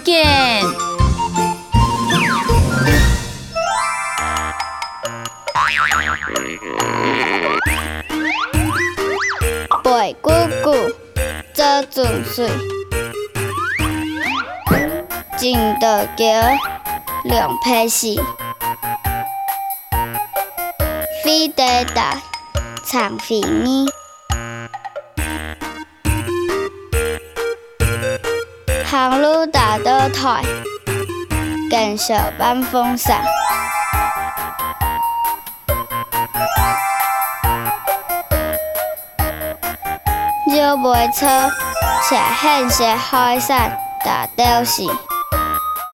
见。白姑姑，做主水，金豆角，两片丝，飞得大，长飞面。行路大倒退，更小半风扇。就袂错，且很些海产大钓时。